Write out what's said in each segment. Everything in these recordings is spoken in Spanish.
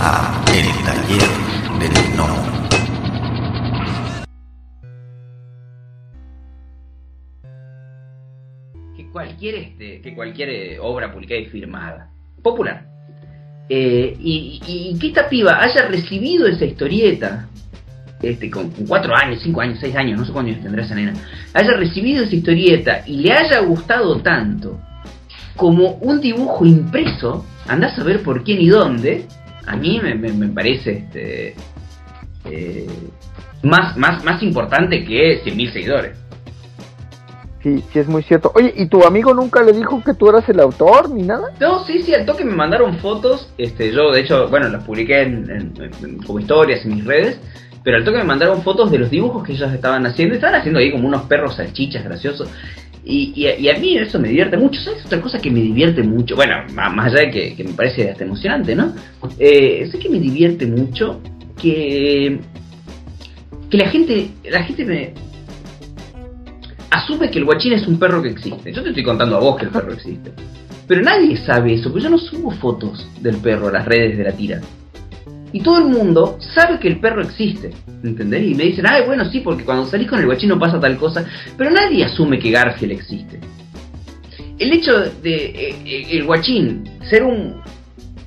a El Taller del Gnomo. que cualquier este que cualquier eh, obra publicada y firmada popular eh, y, y- y que esta piba haya recibido esa historieta este con, con cuatro años cinco años seis años no sé cuántos años tendrá esa nena haya recibido esa historieta y le haya gustado tanto como un dibujo impreso andás a ver por quién y dónde a mí me, me- me parece este eh, más, más, más importante que 100.000 seguidores Sí, sí es muy cierto. Oye, ¿y tu amigo nunca le dijo que tú eras el autor ni nada? No, sí, sí, al toque me mandaron fotos. Este, yo, de hecho, bueno, las publiqué en, en- en- como historias en mis redes. Pero al toque me mandaron fotos de los dibujos que ellos estaban haciendo. Estaban haciendo ahí como unos perros salchichas graciosos. Y, y, a- y a mí eso me divierte mucho. ¿Sabes otra cosa que me divierte mucho? Bueno, más allá de que, que me parece hasta emocionante, ¿no? Eh, sé que me divierte mucho que, que la gente, la gente me, asume que el guachín es un perro que existe. Yo te estoy contando a vos que el perro existe. Pero nadie sabe eso, porque yo no subo fotos del perro a las redes de la tira. Y todo el mundo sabe que el perro existe, ¿entendés? Y me dicen, ay, bueno, sí, porque cuando salís con el guachín no pasa tal cosa. Pero nadie asume que Garfield existe. El hecho de eh, eh, el guachín ser un,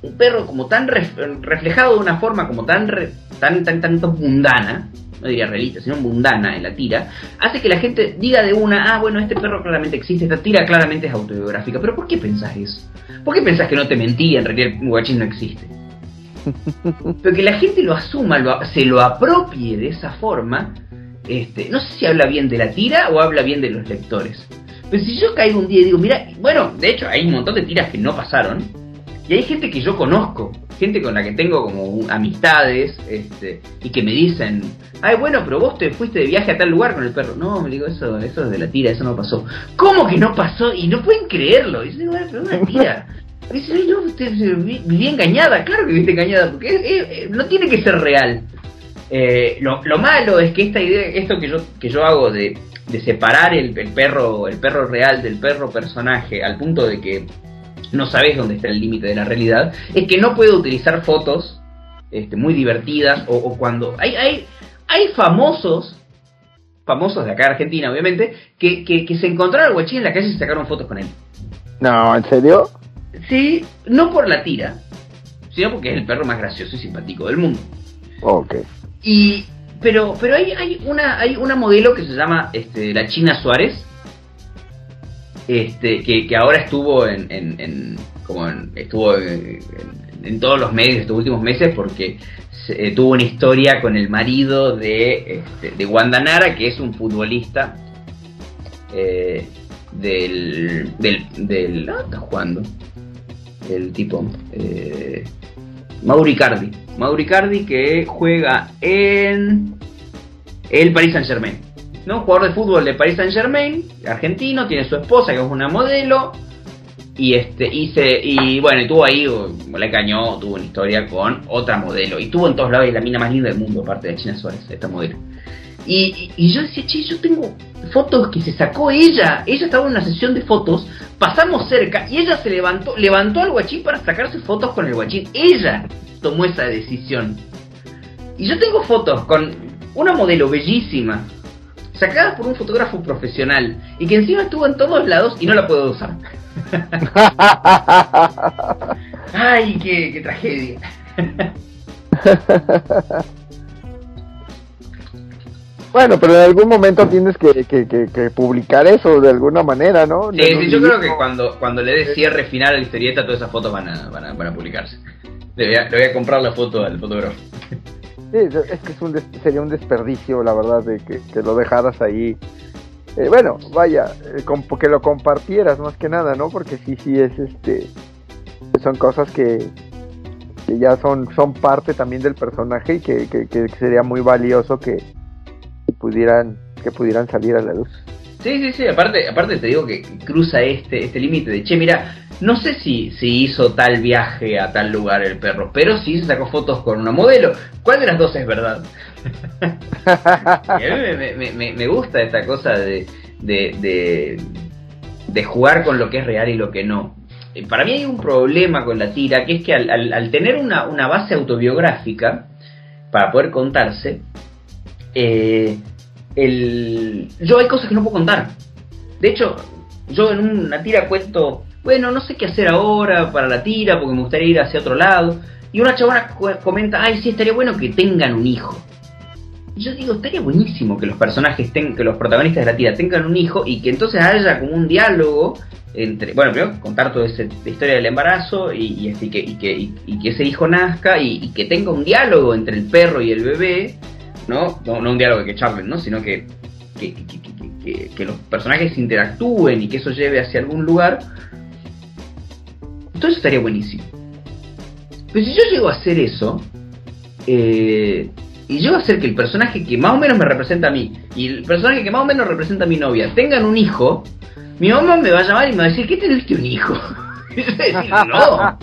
un perro como tan ref- reflejado de una forma como tan, re- tan, tan, tanto mundana, no diría realista, sino mundana en la tira, hace que la gente diga de una, ah, bueno, este perro claramente existe, esta tira claramente es autobiográfica. Pero ¿por qué pensás eso? ¿Por qué pensás que no te mentí, en realidad el guachín no existe? Pero que la gente lo asuma, lo- se lo apropie de esa forma, este, no sé si habla bien de la tira o habla bien de los lectores. Pero si yo caigo un día y digo, mira, bueno, de hecho hay un montón de tiras que no pasaron, y hay gente que yo conozco, gente con la que tengo como amistades, este, y que me dicen, ay, bueno, pero vos te fuiste de viaje a tal lugar con el perro. No, me digo, eso, eso es de la tira, eso no pasó. ¿Cómo que no pasó? Y no pueden creerlo. Y "Bueno, pero una tira. Dice, "Ay, no, usted se vi- viví engañada, claro que viste engañada, porque es- no tiene que ser real. Eh, lo, lo malo es que esta idea, esto que yo, que yo hago de, de separar el, el perro, el perro real del perro personaje, al punto de que no sabes dónde está el límite de la realidad, es que no puedo utilizar fotos este, muy divertidas o, o cuando hay, hay, hay famosos famosos de acá de Argentina obviamente que, que, que se encontraron al guachín en la calle y se sacaron fotos con él No, ¿en serio? Sí no por la tira sino porque es el perro más gracioso y simpático del mundo Ok. y pero pero hay, hay una hay una modelo que se llama este, la China Suárez este que, que ahora estuvo en, en- en- como en- estuvo en, todos los medios estos últimos meses porque se- eh, tuvo una historia con el marido de este, de Wanda Nara que es un futbolista eh, del del del ah, está jugando el tipo eh, Mauricardi. Mauricardi que juega en el Paris Saint Germain. ¿no? Jugador de fútbol de Paris Saint Germain, argentino, tiene su esposa que es una modelo. Y este, y se, y bueno, y tuvo ahí, le cañó, tuvo una historia con otra modelo. Y tuvo en todos lados y la mina más linda del mundo, aparte de China Suárez, esta modelo. Y, yo decía, che, yo tengo fotos que se sacó ella. Ella estaba en una sesión de fotos, pasamos cerca y ella se levantó, levantó al guachín para sacarse fotos con el guachín. Ella tomó esa decisión. Y yo tengo fotos con una modelo bellísima, sacada por un fotógrafo profesional, y que encima estuvo en todos lados y no la puedo usar. Ay, qué, qué tragedia. bueno, pero en algún momento tienes que, que, que, que publicar eso de alguna manera, ¿no? Sí, sí, yo creo que cuando, cuando le dé cierre final a la historieta, todas esas fotos van a, van a, van a publicarse. Le voy, a, le voy a comprar la foto al fotógrafo. Sí, es que es un des- sería un desperdicio, la verdad, de que, que lo dejaras ahí. Eh, bueno, vaya, eh, que lo compartieras más que nada, ¿no? Porque sí, sí es este. Son cosas que, que ya son, son parte también del personaje y que, que, que sería muy valioso que pudieran que pudieran salir a la luz. Sí, sí, sí, aparte, aparte te digo que cruza este, este límite de, che, mira, no sé si, si hizo tal viaje a tal lugar el perro, pero sí se sacó fotos con una modelo. ¿Cuál de las dos es verdad? a mí me, gusta esta cosa de, de, jugar con lo que es real y lo que no. eh, para mí hay un problema con la tira, que es que al, al- al tener una, una base autobiográfica, para poder contarse, eh, el, yo hay cosas que no puedo contar. De hecho, yo en una tira cuento, bueno, no sé qué hacer ahora para la tira, porque me gustaría ir hacia otro lado. Y una chabona comenta, ay, sí, estaría bueno que tengan un hijo. Y yo digo, estaría buenísimo que los personajes, ten- que los protagonistas de la tira tengan un hijo y que entonces haya como un diálogo entre, bueno, primero contar toda esa historia del embarazo y, y, y que, y, que, que ese hijo nazca y que tenga un diálogo entre el perro y el bebé, ¿no? No, un diálogo que charlen, ¿no? Sino que, que, que- que- que- que- que los personajes interactúen y que eso lleve hacia algún lugar. Eso estaría buenísimo. Pero si yo llego a hacer eso, eh, y llego a hacer que el personaje que más o menos me representa a mí y el personaje que más o menos representa a mi novia tengan un hijo, mi mamá me va a llamar y me va a decir, ¿qué tuviste un hijo? No.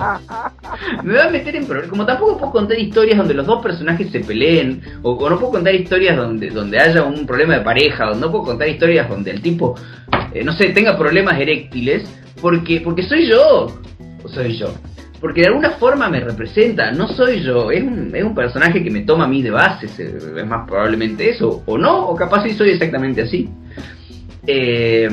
Me va a meter en problemas. Como tampoco puedo contar historias donde los dos personajes se peleen, o, no puedo contar historias donde, donde haya un problema de pareja, o no puedo contar historias donde el tipo, eh, no sé, tenga problemas eréctiles, porque, porque soy yo. O soy yo. Porque de alguna forma me representa, no soy yo, es un, es un personaje que me toma a mí de base, se- es más probablemente eso, o no, o capaz sí soy exactamente así. Eh,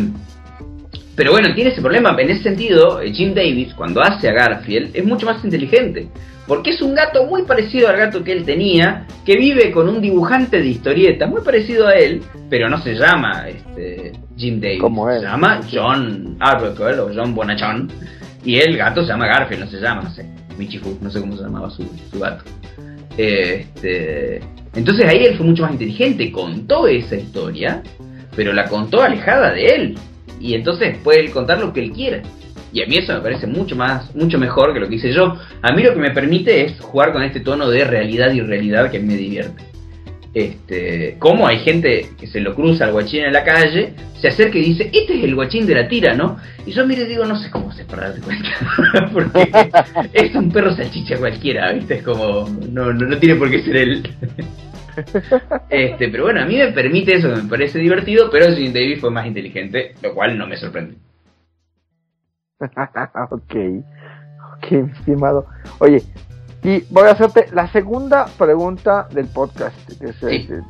pero bueno, tiene ese problema. En ese sentido, eh, Jim Davis, cuando hace a Garfield, es mucho más inteligente. Porque es un gato muy parecido al gato que él tenía, que vive con un dibujante de historietas muy parecido a él, pero no se llama este, Jim Davis. Como él. Se llama John Arbuckle o John Bonachon. Y el gato se llama Garfield, no se llama, no sé, Michifu, no sé cómo se llamaba su, su gato. Este, entonces ahí él fue mucho más inteligente, contó esa historia, pero la contó alejada de él. Y entonces puede él contar lo que él quiera. Y a mí eso me parece mucho más, mucho mejor que lo que hice yo. A mí lo que me permite es jugar con este tono de realidad y realidad que me divierte. Este, como hay gente que se lo cruza al guachín en la calle, se acerca y dice, este es el guachín de la tira, ¿no? Y yo mire digo, no sé cómo hacer para darte cuenta. Porque es un perro salchicha cualquiera, ¿viste? Es como, no, no, no tiene por qué ser él. Este, pero bueno, a mí me permite eso, me parece divertido, pero Jim Davis fue más inteligente, lo cual no me sorprende. ok, ok, estimado. Oye, y voy a hacerte la segunda pregunta del podcast. que es, Sí. este,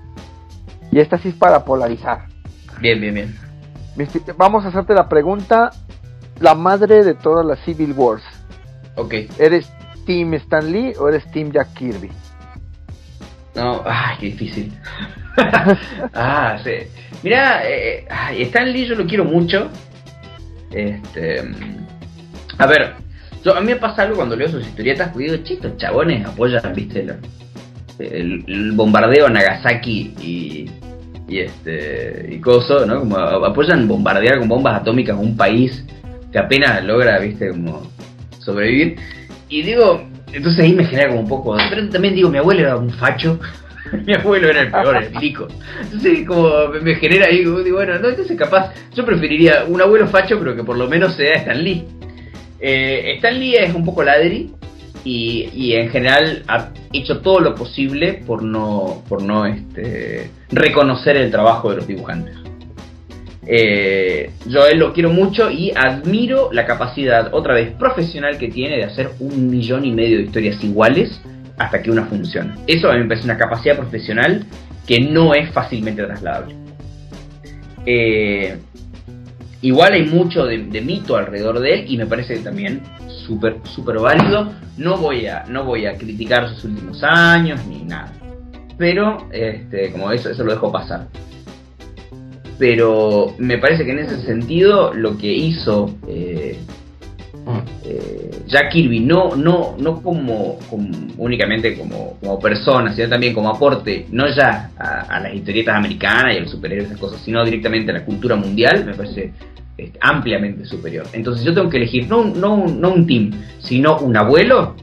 y esta sí es para polarizar. Bien, bien, bien. Vamos a hacerte la pregunta, la madre de todas las Civil Wars. Ok. ¿Eres Team Stan Lee o eres Team Jack Kirby? No, ay, qué difícil. ah, sí. Mira, eh, ay, Stan Lee yo lo quiero mucho. Este, a ver, yo, a mí me pasa algo cuando leo sus historietas, que digo, che, estos chabones apoyan, viste, el, el bombardeo a Nagasaki y, y este y coso, ¿no? Como apoyan bombardear con bombas atómicas a un país que apenas logra, viste, como sobrevivir. Y digo, entonces ahí me genera como un poco. Pero también digo, mi abuelo era un facho. mi abuelo era el peor, el milico. Entonces, como me genera ahí, digo, bueno, no, entonces capaz, yo preferiría un abuelo facho, pero que por lo menos sea Stan Lee. Eh, Stan Lee es un poco ladri y, y en general ha hecho todo lo posible por no, por no este, reconocer el trabajo de los dibujantes. Eh, yo a él lo quiero mucho y admiro la capacidad, otra vez, profesional que tiene de hacer un millón y medio de historias iguales hasta que una funcione. Eso a mí me parece una capacidad profesional que no es fácilmente trasladable. Eh, igual hay mucho de, de mito alrededor de él y me parece también súper súper válido. No voy a no voy a criticar sus últimos años ni nada. Pero este, como eso eso lo dejo pasar pero me parece que en ese sentido lo que hizo eh, eh, Jack Kirby no no no como, como- únicamente como, como persona sino también como aporte no ya a, a las historietas americanas y a los superhéroes y esas cosas sino directamente a la cultura mundial me parece este, ampliamente superior. Entonces yo tengo que elegir no un- no no un team sino un abuelo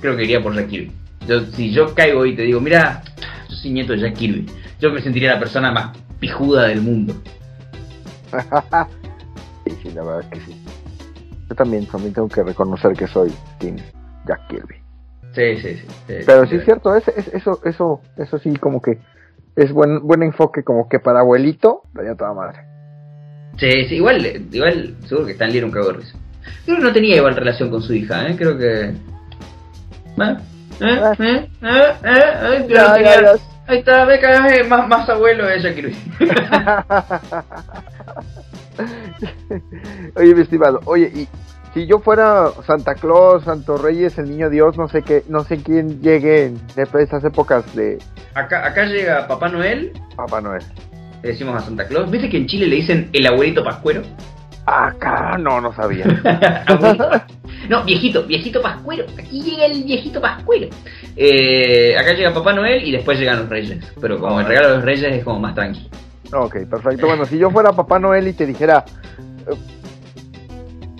creo que iría por Jack Kirby. Yo, si yo caigo y te digo mira yo soy nieto de Jack Kirby yo me sentiría la persona más pijuda del mundo. sí, sí, la verdad es que sí. Yo también, también tengo que reconocer que soy Team Jack Kirby. Sí, sí, sí. sí, Pero sí es cierto, es, es- eso, eso, eso sí como que es buen, buen enfoque como que para abuelito, daría toda madre. Sí, sí, igual, igual seguro que Stan Lee era un cago de risa. Creo que no tenía igual relación con su hija, ¿eh? Creo que... ¿Eh? ¿Eh? ¿Eh? ¿Eh? ¿Eh? Tenía- ya, ya. Ahí está, ve que es más, más abuelo que Luis. oye, mi estimado, oye, y si yo fuera Santa Claus, Santo Reyes, el Niño Dios, no sé qué, no sé quién llegue en esas épocas de Acá, acá llega Papá Noel, Papá Noel. le decimos a Santa Claus. ¿Viste que en Chile le dicen el abuelito pascuero? Acá no, no sabía. Abuelito pas- no, viejito, viejito pascuero. Aquí llega el viejito pascuero. Eh, acá llega Papá Noel y después llegan los reyes. Pero como el regalo de los reyes es como más tranqui. ok, perfecto. Bueno, si yo fuera Papá Noel y te dijera, eh,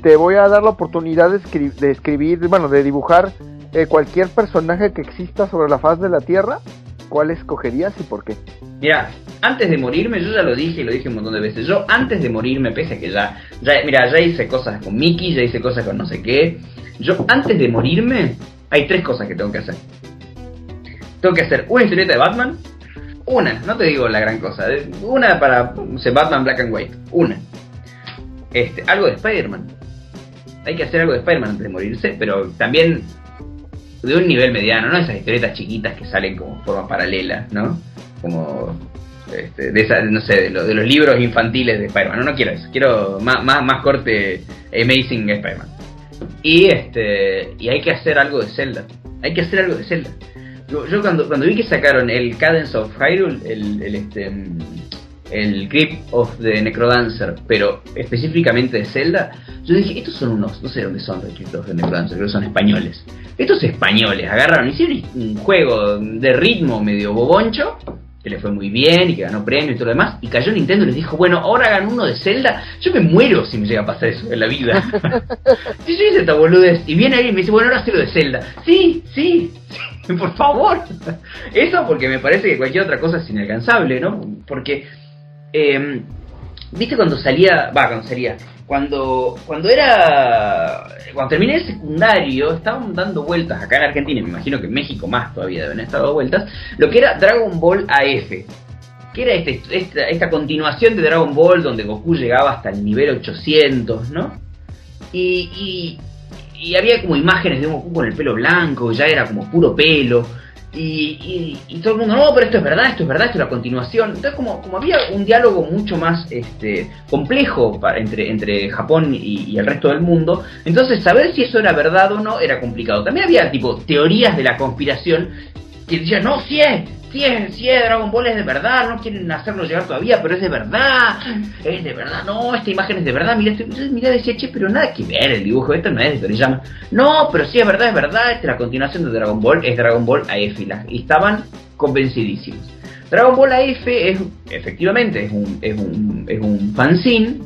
te voy a dar la oportunidad de, escri- de escribir, bueno, de dibujar eh, cualquier personaje que exista sobre la faz de la Tierra, ¿cuál escogerías y por qué? Mira, antes de morirme, yo ya lo dije y lo dije un montón de veces. Yo antes de morirme, pese a que ya, ya mira, ya hice cosas con Mickey, ya hice cosas con no sé qué. Yo antes de morirme, hay tres cosas que tengo que hacer. Tengo que hacer una historieta de Batman, una, no te digo la gran cosa, una para sé, Batman Black and White, una. Este, algo de Spider-Man. Hay que hacer algo de Spider-Man antes de morirse, pero también de un nivel mediano, no esas historietas chiquitas que salen como forma paralela, ¿no? Como este, de esa, no sé, de, lo- de los libros infantiles de Spider-Man. No, no quiero eso, quiero más, más, más corte Amazing Spider-Man. Y este y hay que hacer algo de Zelda. Hay que hacer algo de Zelda. Yo, cuando, cuando vi que sacaron el Cadence of Hyrule, el, el este el Grip of the Necrodancer, pero específicamente de Zelda, yo dije, estos son unos, no sé dónde son los Grip of the Necrodancer, creo que son españoles. Estos españoles agarraron, hicieron un juego de ritmo medio boboncho, que le fue muy bien y que ganó premio y todo lo demás, y cayó Nintendo y les dijo, bueno, ahora hagan uno de Zelda, yo me muero si me llega a pasar eso en la vida. si yo hice esta boludez y viene alguien y me dice, bueno, ahora hazlo de Zelda. Sí, sí, sí, por favor. Eso porque me parece que cualquier otra cosa es inalcanzable, ¿no? Porque, eh, ¿viste cuando salía, va, cuando salía, cuando, cuando era, cuando terminé el secundario, estaban dando vueltas acá en Argentina, me imagino que en México más todavía deben estar dando vueltas, lo que era Dragon Ball AF. Que era este, esta, esta continuación de Dragon Ball donde Goku llegaba hasta el nivel 800, ¿no? Y, y, y había como imágenes de un Goku con el pelo blanco, ya era como puro pelo. Y, y- y todo el mundo, no, pero esto es verdad, esto es verdad, esto es la continuación. Entonces, como, había un diálogo mucho más este, complejo entre, entre Japón y, y el resto del mundo, entonces saber si eso era verdad o no era complicado. También había tipo teorías de la conspiración que decían, no, sí es, sí es, sí Dragon Ball es de verdad, no quieren hacerlo llegar todavía, pero es de verdad, es de verdad, no, esta imagen es de verdad, mira, este, mira, decía, che, pero nada que ver el dibujo, esto no es de Toriyama, no, pero sí es verdad, es verdad, esta es la continuación de Dragon Ball, es Dragon Ball AF, y, la- y estaban convencidísimos. Dragon Ball AF es, efectivamente, es un, es un, es un fanzine,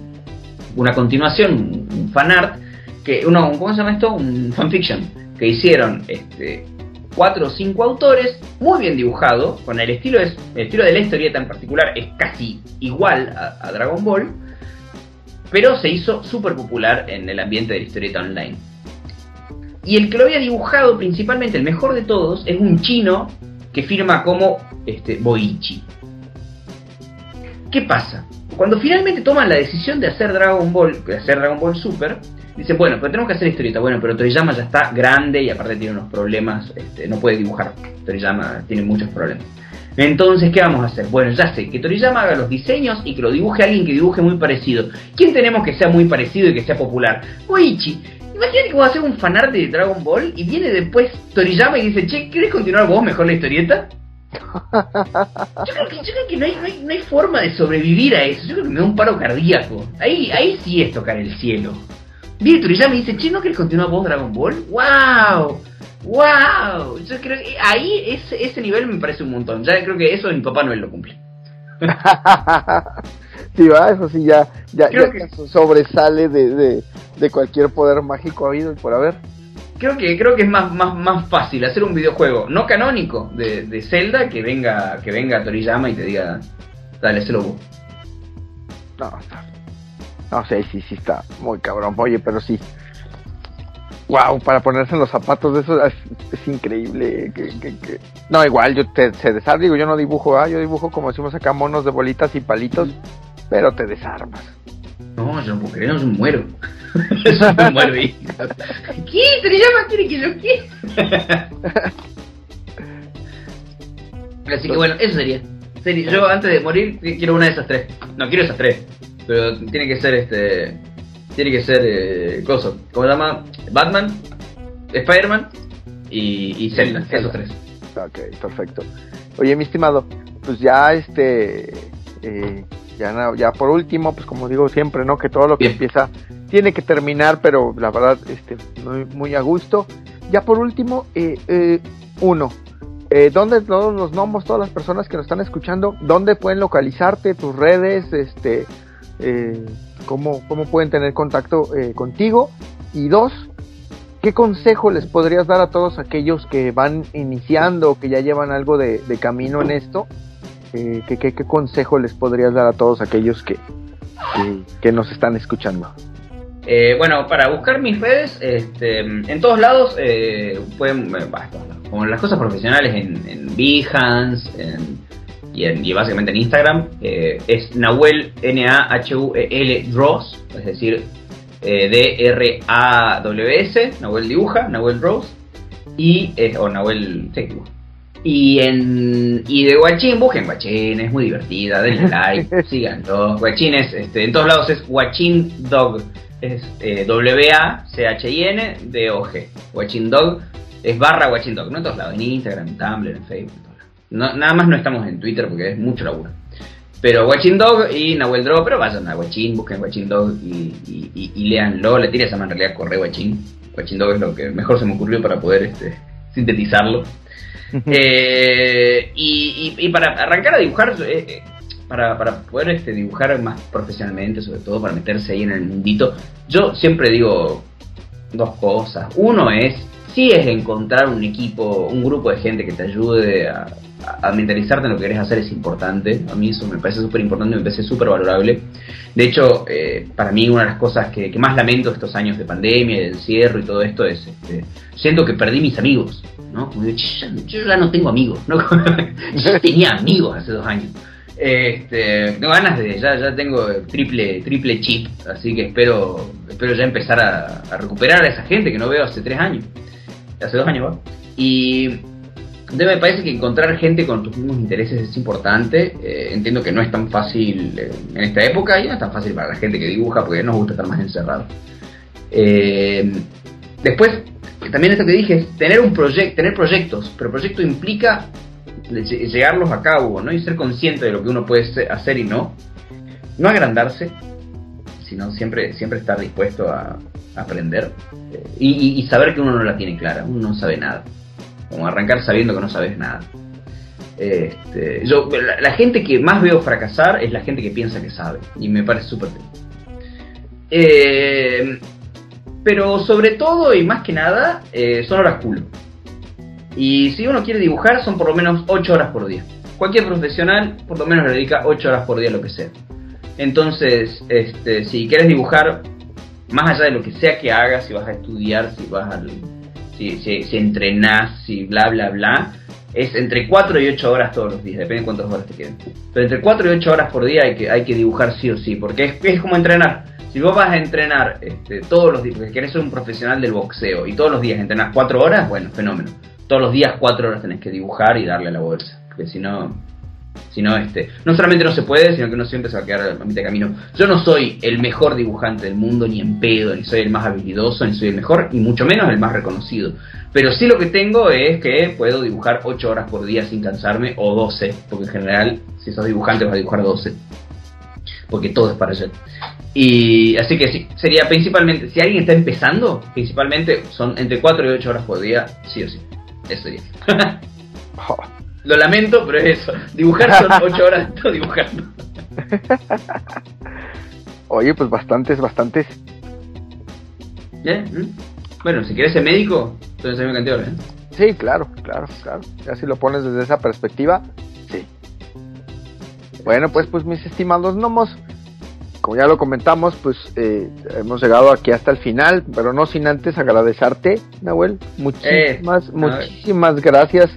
una continuación, un, un fanart, que, uno, ¿cómo se llama esto? Un fanfiction, que hicieron, este, cuatro o cinco autores, muy bien dibujado, con el estilo, es, el estilo de la historieta en particular es casi igual a, Dragon Ball, pero se hizo súper popular en el ambiente de la historieta online. Y el que lo había dibujado principalmente, el mejor de todos, es un chino que firma como este, Boichi. ¿Qué pasa? Cuando finalmente toman la decisión de hacer Dragon Ball, de hacer Dragon Ball Super, dicen, bueno, pero tenemos que hacer historieta. Bueno, pero Toriyama ya está grande y aparte tiene unos problemas, este, no puede dibujar. Toriyama tiene muchos problemas. Entonces, ¿qué vamos a hacer? Bueno, ya sé, que Toriyama haga los diseños y que lo dibuje alguien que dibuje muy parecido. ¿Quién tenemos que sea muy parecido y que sea popular? Boichi. Imagínate que vos hacer un fanart de Dragon Ball y viene después Toriyama y dice, che, ¿querés continuar vos mejor la historieta? Yo creo que, yo creo que no, hay, no, hay, no hay forma de sobrevivir a eso. Yo creo que me da un paro cardíaco. Ahí, ahí sí es tocar el cielo. Viene Toriyama y dice, che, ¿no querés continuar vos Dragon Ball? ¡Wow! ¡Wow! Yo creo que ahí ese, ese nivel me parece un montón. Ya creo que eso mi papá Noel lo cumple. sí, va, eso sí ya, ya, Creo ya que- sobresale de, de, de cualquier poder mágico habido y por haber. Creo que, creo que es más, más, más fácil hacer un videojuego no canónico de, de Zelda que venga, que venga Toriyama y te diga, dale, se lo. No, no, no sé, sí, sí está muy cabrón. Oye, pero sí. Wow, para ponerse en los zapatos de eso es, es increíble. Que, que, que- No, igual, yo te, se desarma, digo, yo no dibujo, ¿ah? yo dibujo como decimos acá, monos de bolitas y palitos, pero te desarmas. No, yo no puedo creer, no, yo muero. Eso me muero ¿Qué? ¿Se le llama? ¿Quiere que yo qué? Así que bueno, eso sería. Yo antes de morir quiero una de esas tres. No, quiero esas tres. Pero tiene que ser este. Tiene que ser. Eh, cosa. ¿Cómo se llama? Batman, Spider-Man y, y Zelda. Esos tres. Ok, perfecto. Oye, mi estimado, pues ya este. Eh, ya, ya por último, pues como digo siempre, ¿no? Que todo lo que empieza tiene que terminar, pero la verdad, este, muy, muy a gusto. Ya por último, eh, eh, uno, eh, ¿dónde todos los nombres, todas las personas que nos están escuchando, dónde pueden localizarte, tus redes, este, eh, cómo, cómo pueden tener contacto eh, contigo? Y dos, ¿qué consejo les podrías dar a todos aquellos que van iniciando, que ya llevan algo de, camino en esto? Eh, ¿qué, qué, consejo les podrías dar a todos aquellos que, que, nos están escuchando? Eh, bueno, para buscar mis redes, este, en todos lados, eh, pueden, como las cosas profesionales en, en Behance y, y, básicamente en Instagram, es Nahuel, N-A-H-U-E-L, Draws, es decir, D-R-A-W-S, Nahuel Dibuja, Nahuel Draws, y, o Nahuel, sí, y en y de Guachín, busquen Guachín, es muy divertida, denle like, síganlo. Guachín es, este, en todos lados es Guachín Dog, es eh, W-A-C-H-I-N D-O-G. Guachín Dog es barra Guachín Dog, no en todos lados, en Instagram, en Tumblr, en Facebook, No, nada más no estamos en Twitter porque es mucho laburo. Pero Guachín Dog y Nahuel Draw, pero vayan a Guachín, busquen Guachín Dog y, y, y, leanlo. Le tiré esa en realidad corre Guachín. Guachín Dog es lo que mejor se me ocurrió para poder este, sintetizarlo. Eh, y, para arrancar a dibujar, eh, eh, para, para, poder este, dibujar más profesionalmente, sobre todo para meterse ahí en el mundito, yo siempre digo dos cosas. Uno es, si es encontrar un equipo, un grupo de gente que te ayude a, a mentalizarte en lo que querés hacer es importante. A mí eso me parece súper importante, me parece súper valorable. De hecho, eh, para mí una de las cosas que, más lamento estos años de pandemia, de encierro y todo esto es, este, siento que perdí mis amigos, ¿no? yo, ya no tengo amigos, ¿no? yo tenía amigos hace dos años. Este, tengo ganas de, ya, ya tengo triple, triple chip, así que espero, espero ya empezar a, a recuperar a esa gente que no veo hace tres años, hace dos años, ¿va? Y me parece que encontrar gente con tus mismos intereses es importante. Eh, entiendo que no es tan fácil eh, en esta época y no es tan fácil para la gente que dibuja porque nos gusta estar más encerrado. Eh, después, también esto que dije es tener un proyecto, tener proyectos, pero proyecto implica llegarlos a cabo, ¿no? Y ser consciente de lo que uno puede hacer y no. No agrandarse, sino siempre, siempre estar dispuesto a, aprender y saber que uno no la tiene clara, uno no sabe nada como arrancar sabiendo que no sabes nada. Este, yo, la, gente que más veo fracasar es la gente que piensa que sabe, y me parece súper triste. Eh, pero sobre todo y más que nada, eh, son horas culo. Y si uno quiere dibujar, son por lo menos 8 horas por día. Cualquier profesional, por lo menos le dedica 8 horas por día a lo que sea. Entonces, este, si quieres dibujar, más allá de lo que sea que hagas, si vas a estudiar, si vas al si, si, si entrenás, si bla, bla, bla, es entre 4 y 8 horas todos los días, depende de cuántas horas te queden. Pero entre 4 y 8 horas por día hay que, hay que dibujar sí o sí, porque es, es como entrenar. Si vos vas a entrenar este, todos los días, porque querés ser un profesional del boxeo y todos los días entrenás 4 horas, bueno, fenómeno. Todos los días 4 horas tenés que dibujar y darle a la bolsa, porque si no, si no, este, no solamente no se puede, sino que uno siempre se va a quedar a mitad camino. Yo no soy el mejor dibujante del mundo, ni en pedo, ni soy el más habilidoso, ni soy el mejor, y mucho menos el más reconocido. Pero sí lo que tengo es que puedo dibujar 8 horas por día sin cansarme, o 12, porque en general, si sos dibujante, vas a dibujar 12. Porque todo es para ayer. Y así que sí, sería principalmente, si alguien está empezando, principalmente son entre 4 y 8 horas por día, sí o sí. Eso sería. Lo lamento, pero es eso. Dibujar son 8 horas todo dibujando. Oye, pues bastantes, bastantes. ¿Eh? Bueno, si quieres ser médico, entonces hay cantidad. ¿eh? Sí, claro, claro, claro. Ya si lo pones desde esa perspectiva, sí. Bueno, pues, pues mis estimados gnomos, como ya lo comentamos, pues eh, hemos llegado aquí hasta el final, pero no sin antes agradecerte, Nahuel. Muchísimas, eh, muchísimas gracias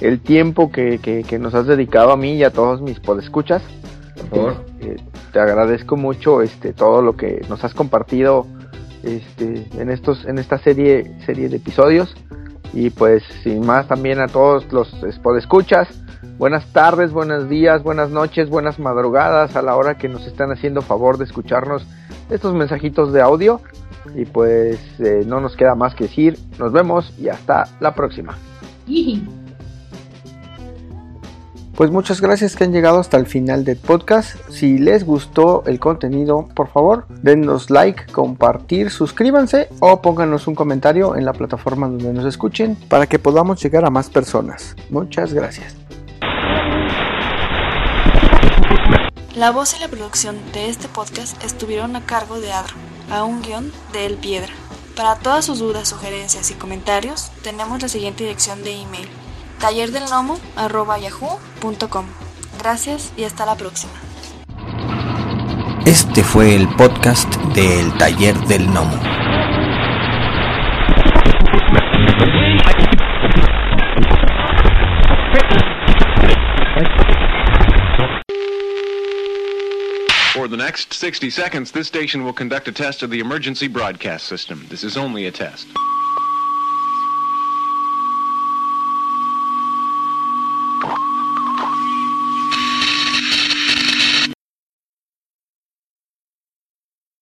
el tiempo que, que, nos has dedicado a mí y a todos mis podescuchas. Por favor. Eh, te agradezco mucho este todo lo que nos has compartido este, en estos, en esta serie, serie de episodios. Y pues sin más también a todos los escuchas, buenas tardes, buenos días, buenas noches, buenas madrugadas a la hora que nos están haciendo favor de escucharnos estos mensajitos de audio. Y pues eh, no nos queda más que decir, nos vemos y hasta la próxima. Pues muchas gracias que han llegado hasta el final del podcast. Si les gustó el contenido, por favor, denos like, compartir, suscríbanse o pónganos un comentario en la plataforma donde nos escuchen para que podamos llegar a más personas. Muchas gracias. La voz y la producción de este podcast estuvieron a cargo de Adro, a un guion de El Piedra. Para todas sus dudas, sugerencias y comentarios, tenemos la siguiente dirección de email tallerdelnomo.yahoo.com. Gracias y hasta la próxima. Este fue el podcast del Taller del Gnomo. For the next 60 seconds, this station will conduct a test of the emergency broadcast system. This is only a test.